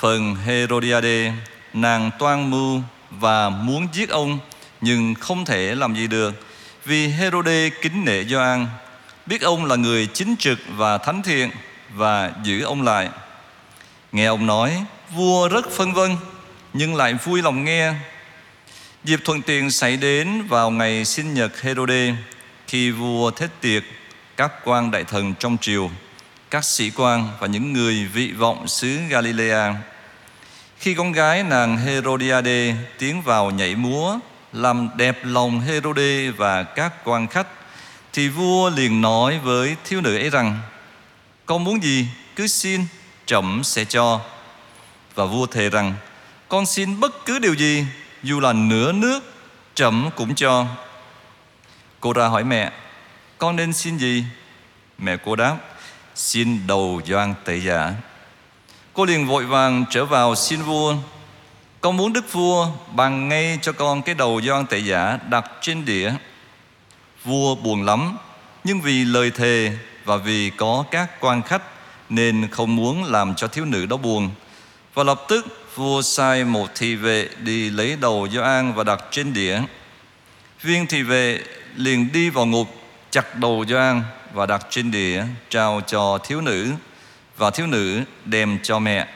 Phần Herodiade, nàng toan mưu và muốn giết ông nhưng không thể làm gì được vì Herode kính nể Gioan, biết ông là người chính trực và thánh thiện và giữ ông lại. Nghe ông nói, vua rất phân vân nhưng lại vui lòng nghe. Dịp thuận tiện xảy đến vào ngày sinh nhật Herode khi vua thết tiệc các quan đại thần trong triều, các sĩ quan và những người vị vọng xứ Galilea. Khi con gái nàng Herodiade tiến vào nhảy múa, làm đẹp lòng Herode và các quan khách, thì vua liền nói với thiếu nữ ấy rằng, con muốn gì, cứ xin, trẫm sẽ cho. Và vua thề rằng, con xin bất cứ điều gì, dù là nửa nước, trẫm cũng cho. Cô ra hỏi mẹ, con nên xin gì? Mẹ cô đáp, xin đầu doan tệ giả cô liền vội vàng trở vào xin vua. Con muốn đức vua bằng ngay cho con cái đầu doan tệ giả đặt trên đĩa. Vua buồn lắm, nhưng vì lời thề và vì có các quan khách nên không muốn làm cho thiếu nữ đó buồn. Và lập tức, vua sai một thị vệ đi lấy đầu Gioan và đặt trên đĩa. Viên thị vệ liền đi vào ngục, chặt đầu Gioan và đặt trên đĩa, trao cho thiếu nữ và thiếu nữ đem cho mẹ.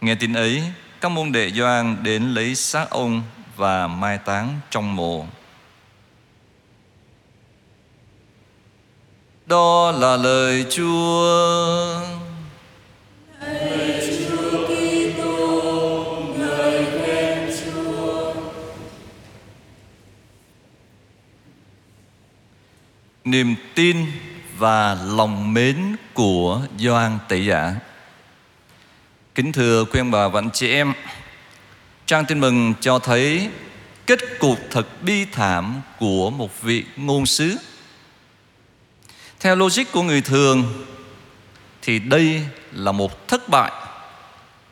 Nghe tin ấy, các môn đệ Gioan đến lấy xác ông và mai táng trong mộ. Đó là lời Chúa. Lời Chúa Kitô, khen Chúa. Niềm tin và lòng mến của Doan Tẩy Giả. Kính thưa quý ông bà và anh chị em, trang tin mừng cho thấy kết cục thật bi thảm của một vị ngôn sứ. Theo logic của người thường thì đây là một thất bại,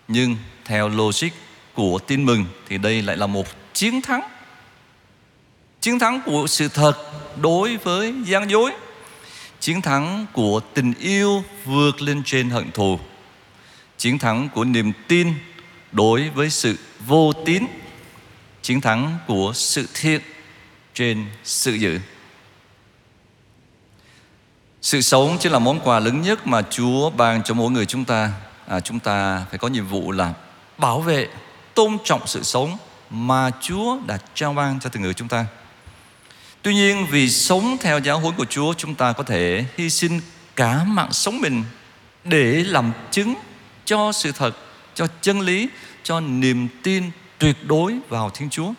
nhưng theo logic của tin mừng thì đây lại là một chiến thắng. Chiến thắng của sự thật đối với gian dối chiến thắng của tình yêu vượt lên trên hận thù. Chiến thắng của niềm tin đối với sự vô tín. Chiến thắng của sự thiện trên sự dữ. Sự sống chính là món quà lớn nhất mà Chúa ban cho mỗi người chúng ta. À, chúng ta phải có nhiệm vụ là bảo vệ tôn trọng sự sống mà Chúa đã trao ban cho từng người chúng ta. Tuy nhiên, vì sống theo giáo huấn của Chúa, Chúng ta có thể hy sinh cả mạng sống mình Để làm chứng cho sự thật, Cho chân lý, Cho niềm tin tuyệt đối vào Thiên Chúa.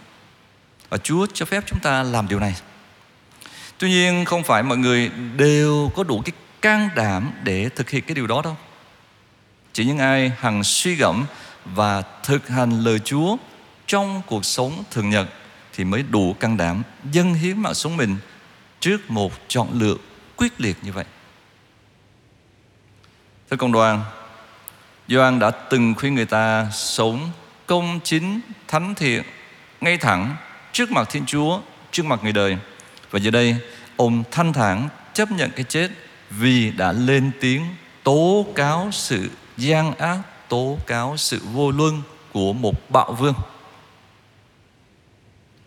Và Chúa cho phép chúng ta làm điều này. Tuy nhiên, không phải mọi người đều có đủ cái can đảm để thực hiện cái điều đó đâu. Chỉ những ai hằng suy gẫm và thực hành lời Chúa trong cuộc sống thường nhật thì mới đủ can đảm dâng hiến mạng sống mình trước một chọn lựa quyết liệt như vậy. Thưa công đoàn, Gioan đã từng khuyên người ta sống công chính, thánh thiện, ngay thẳng trước mặt Thiên Chúa, trước mặt người đời. Và giờ đây, ông thanh thản chấp nhận cái chết vì đã lên tiếng tố cáo sự gian ác, tố cáo sự vô luân của một bạo vương.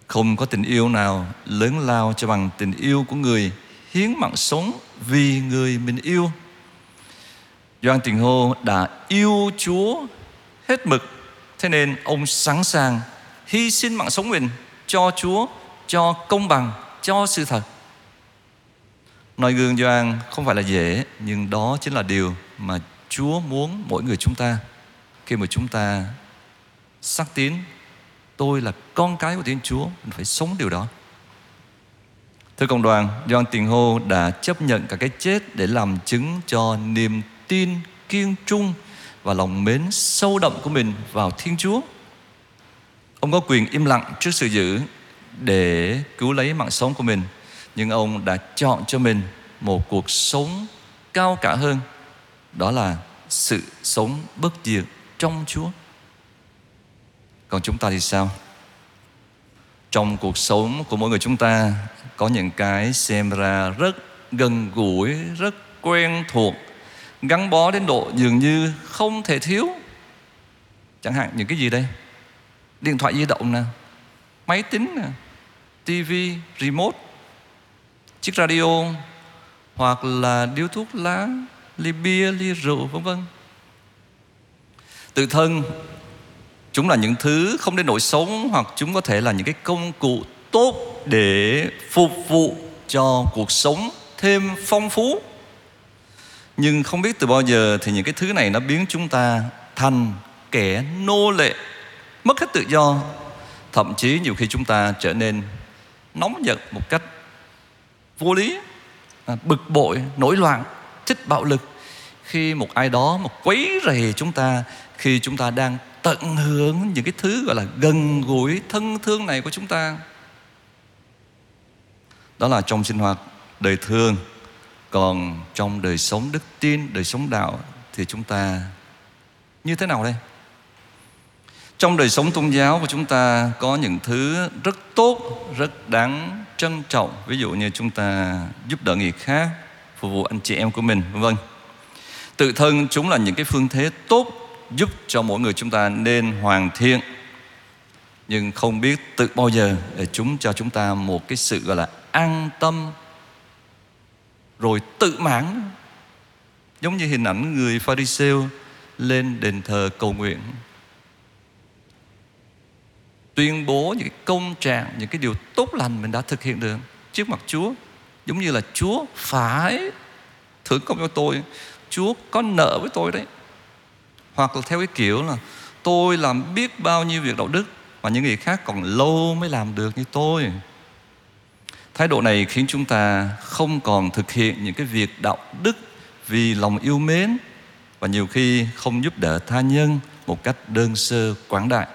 Không có tình yêu nào lớn lao cho bằng tình yêu của người hiến mạng sống vì người mình yêu. Doan Tình Hô đã yêu Chúa hết mực. Thế nên ông sẵn sàng hy sinh mạng sống mình cho Chúa, cho công bằng, cho sự thật. Nói gương Doan không phải là dễ, nhưng đó chính là điều mà Chúa muốn mỗi người chúng ta khi mà chúng ta xác tín tôi là con cái của Thiên Chúa mình phải sống điều đó Thưa cộng đoàn, Doan Tiền Hô đã chấp nhận cả cái chết để làm chứng cho niềm tin kiên trung và lòng mến sâu đậm của mình vào Thiên Chúa. Ông có quyền im lặng trước sự dữ để cứu lấy mạng sống của mình, nhưng ông đã chọn cho mình một cuộc sống cao cả hơn, đó là sự sống bất diệt trong Chúa. Còn chúng ta thì sao? Trong cuộc sống của mỗi người chúng ta có những cái xem ra rất gần gũi, rất quen thuộc, gắn bó đến độ dường như không thể thiếu. chẳng hạn những cái gì đây điện thoại di động nè máy tính nè tivi remote chiếc radio hoặc là điếu thuốc lá ly bia ly rượu vân vân tự thân chúng là những thứ không đến nổi sống hoặc chúng có thể là những cái công cụ tốt để phục vụ cho cuộc sống thêm phong phú. Nhưng không biết từ bao giờ thì những cái thứ này nó biến chúng ta thành kẻ nô lệ, mất hết tự do. Thậm chí nhiều khi chúng ta trở nên nóng giận một cách vô lý à, bực bội, nổi loạn, thích bạo lực khi một ai đó mà quấy rầy chúng ta khi chúng ta đang tận hưởng những cái thứ gọi là gần gũi, thân thương này của chúng ta. Đó là trong sinh hoạt, đời thường. Còn trong đời sống đức tin, đời sống đạo thì chúng ta như thế nào đây? Trong đời sống tôn giáo của chúng ta có những thứ rất tốt, rất đáng trân trọng. Ví dụ như chúng ta giúp đỡ người khác, phục vụ anh chị em của mình, vân vân. Tự thân chúng là những cái phương thế tốt giúp cho mỗi người chúng ta nên hoàn thiện, nhưng không biết từ bao giờ để chúng cho chúng ta một cái sự, gọi là, an tâm, rồi tự mãn. Giống như hình ảnh người pharisêu lên đền thờ cầu nguyện, tuyên bố những cái công trạng, những cái điều tốt lành mình đã thực hiện được trước mặt Chúa. Giống như là Chúa phải thưởng công cho tôi, Chúa có nợ với tôi đấy hoặc là theo cái kiểu là, tôi làm biết bao nhiêu việc đạo đức mà những người khác còn lâu mới làm được như tôi. Thái độ này khiến chúng ta không còn thực hiện những cái việc đạo đức vì lòng yêu mến và nhiều khi không giúp đỡ tha nhân một cách đơn sơ, quảng đại,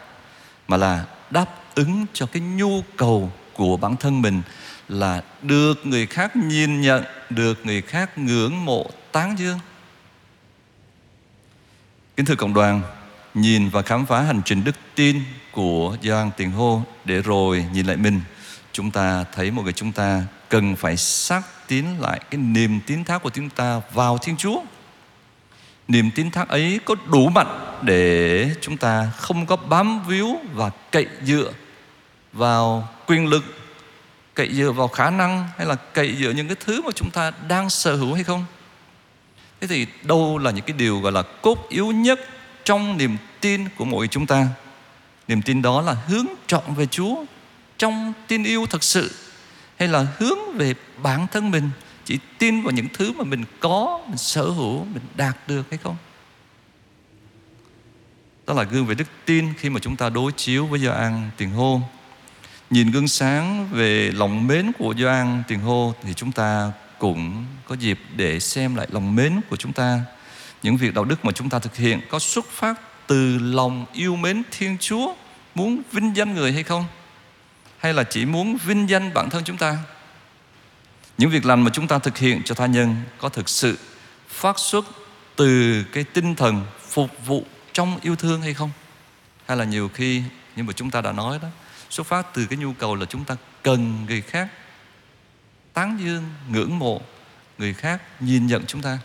mà là đáp ứng cho cái nhu cầu của bản thân mình là được người khác nhìn nhận, được người khác ngưỡng mộ, tán dương kính thưa cộng đoàn, nhìn và khám phá hành trình đức tin của Gioan Tiền Hô để rồi nhìn lại mình, chúng ta thấy một người chúng ta cần phải xác tín lại cái niềm tín thác của chúng ta vào Thiên Chúa. Niềm tín thác ấy có đủ mạnh để chúng ta không có bám víu và cậy dựa vào quyền lực, cậy dựa vào khả năng hay là cậy dựa những cái thứ mà chúng ta đang sở hữu hay không? Thế thì đâu là những cái điều gọi là cốt yếu nhất trong niềm tin của mỗi chúng ta? Niềm tin đó là hướng trọn về chúa trong tin yêu thật sự, hay là hướng về bản thân mình, chỉ tin vào những thứ mà mình có, mình sở hữu, mình đạt được hay không? Đó là gương về đức tin khi mà chúng ta đối chiếu với Gioan tiền hô. Nhìn gương sáng về lòng mến của Gioan tiền hô thì chúng ta cũng có dịp để xem lại lòng mến của chúng ta. Những việc đạo đức mà chúng ta thực hiện có xuất phát từ lòng yêu mến Thiên Chúa, muốn vinh danh người hay không? Hay là chỉ muốn vinh danh bản thân chúng ta? Những việc lành mà chúng ta thực hiện cho tha nhân có thực sự phát xuất từ cái tinh thần phục vụ trong yêu thương hay không? Hay là nhiều khi nhưng mà chúng ta đã nói đó, xuất phát từ cái nhu cầu là chúng ta cần người khác tán dương ngưỡng mộ người khác nhìn nhận chúng ta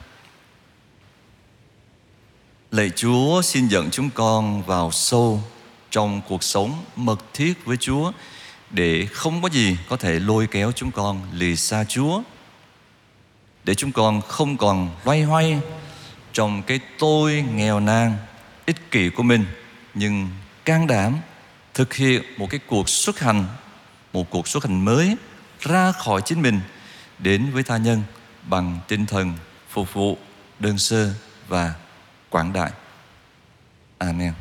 lạy chúa xin dẫn chúng con vào sâu trong cuộc sống mật thiết với chúa để không có gì có thể lôi kéo chúng con lì xa Chúa. Để chúng con không còn loay hoay trong cái tôi nghèo nàn, ích kỷ của mình nhưng can đảm thực hiện một cái cuộc xuất hành, một cuộc xuất hành mới ra khỏi chính mình, đến với tha nhân bằng tinh thần phục vụ đơn sơ và quảng đại. Amen.